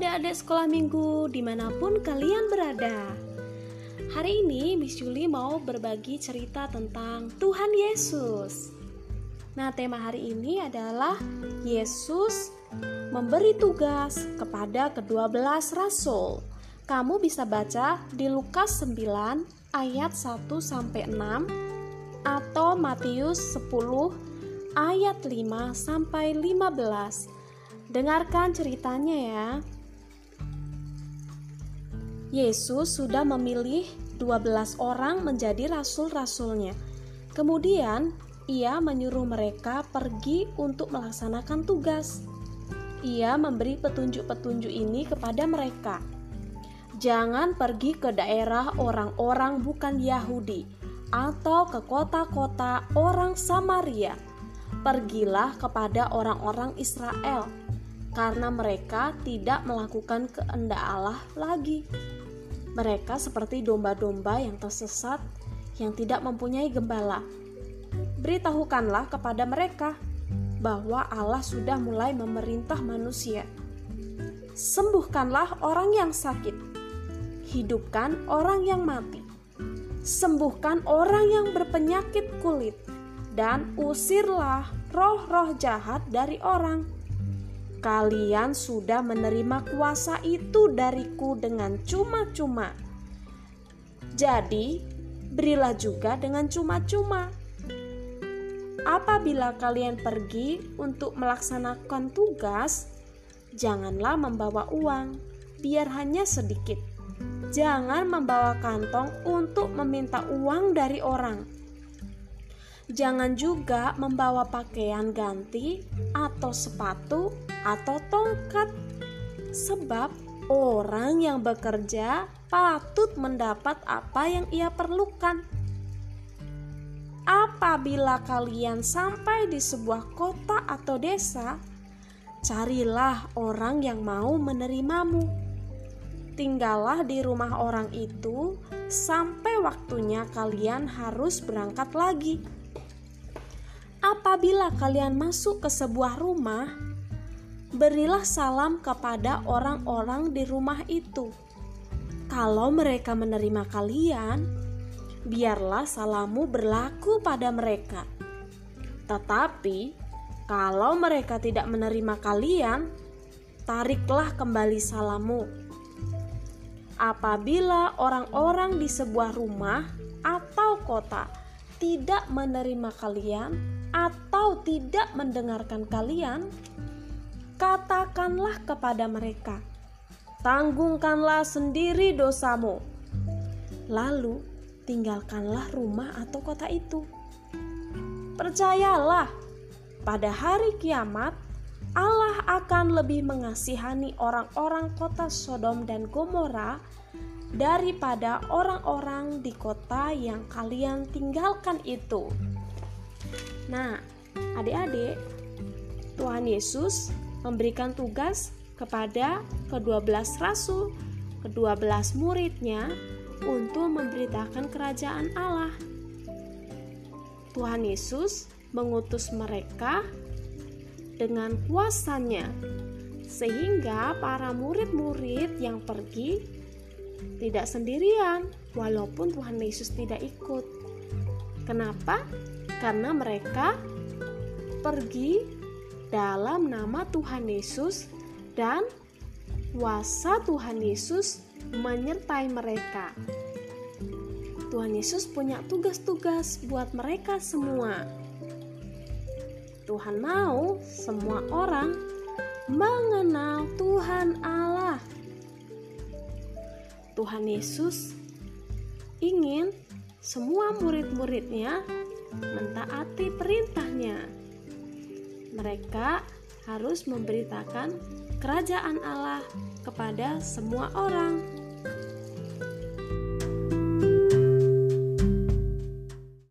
adik-adik sekolah minggu di mana pun kalian berada. Hari ini Miss Julie mau berbagi cerita tentang Tuhan Yesus. Nah tema hari ini adalah Yesus memberi tugas kepada kedua belas rasul. Kamu bisa baca di Lukas 9 ayat 1 sampai 6 atau Matius 10 ayat 5 sampai 15 Dengarkan ceritanya ya. Yesus sudah memilih 12 orang menjadi rasul-rasulnya. Kemudian, ia menyuruh mereka pergi untuk melaksanakan tugas. Ia memberi petunjuk-petunjuk ini kepada mereka. Jangan pergi ke daerah orang-orang bukan Yahudi atau ke kota-kota orang Samaria. Pergilah kepada orang-orang Israel karena mereka tidak melakukan kehendak Allah lagi. Mereka seperti domba-domba yang tersesat yang tidak mempunyai gembala. Beritahukanlah kepada mereka bahwa Allah sudah mulai memerintah manusia. Sembuhkanlah orang yang sakit, hidupkan orang yang mati, sembuhkan orang yang berpenyakit kulit, dan usirlah roh-roh jahat dari orang Kalian sudah menerima kuasa itu dariku dengan cuma-cuma. Jadi, berilah juga dengan cuma-cuma. Apabila kalian pergi untuk melaksanakan tugas, janganlah membawa uang, biar hanya sedikit. Jangan membawa kantong untuk meminta uang dari orang Jangan juga membawa pakaian ganti atau sepatu atau tongkat, sebab orang yang bekerja patut mendapat apa yang ia perlukan. Apabila kalian sampai di sebuah kota atau desa, carilah orang yang mau menerimamu. Tinggallah di rumah orang itu sampai waktunya kalian harus berangkat lagi. Apabila kalian masuk ke sebuah rumah, berilah salam kepada orang-orang di rumah itu. Kalau mereka menerima kalian, biarlah salammu berlaku pada mereka. Tetapi, kalau mereka tidak menerima kalian, tariklah kembali salammu. Apabila orang-orang di sebuah rumah atau kota tidak menerima kalian, atau tidak mendengarkan kalian, katakanlah kepada mereka, "Tanggungkanlah sendiri dosamu." Lalu, tinggalkanlah rumah atau kota itu. Percayalah, pada hari kiamat Allah akan lebih mengasihani orang-orang kota Sodom dan Gomora daripada orang-orang di kota yang kalian tinggalkan itu. Nah, adik-adik, Tuhan Yesus memberikan tugas kepada kedua belas rasul, kedua belas muridnya untuk memberitakan kerajaan Allah. Tuhan Yesus mengutus mereka dengan kuasanya sehingga para murid-murid yang pergi tidak sendirian walaupun Tuhan Yesus tidak ikut. Kenapa? karena mereka pergi dalam nama Tuhan Yesus dan kuasa Tuhan Yesus menyertai mereka. Tuhan Yesus punya tugas-tugas buat mereka semua. Tuhan mau semua orang mengenal Tuhan Allah. Tuhan Yesus ingin semua murid-muridnya mentaati perintahnya. Mereka harus memberitakan kerajaan Allah kepada semua orang.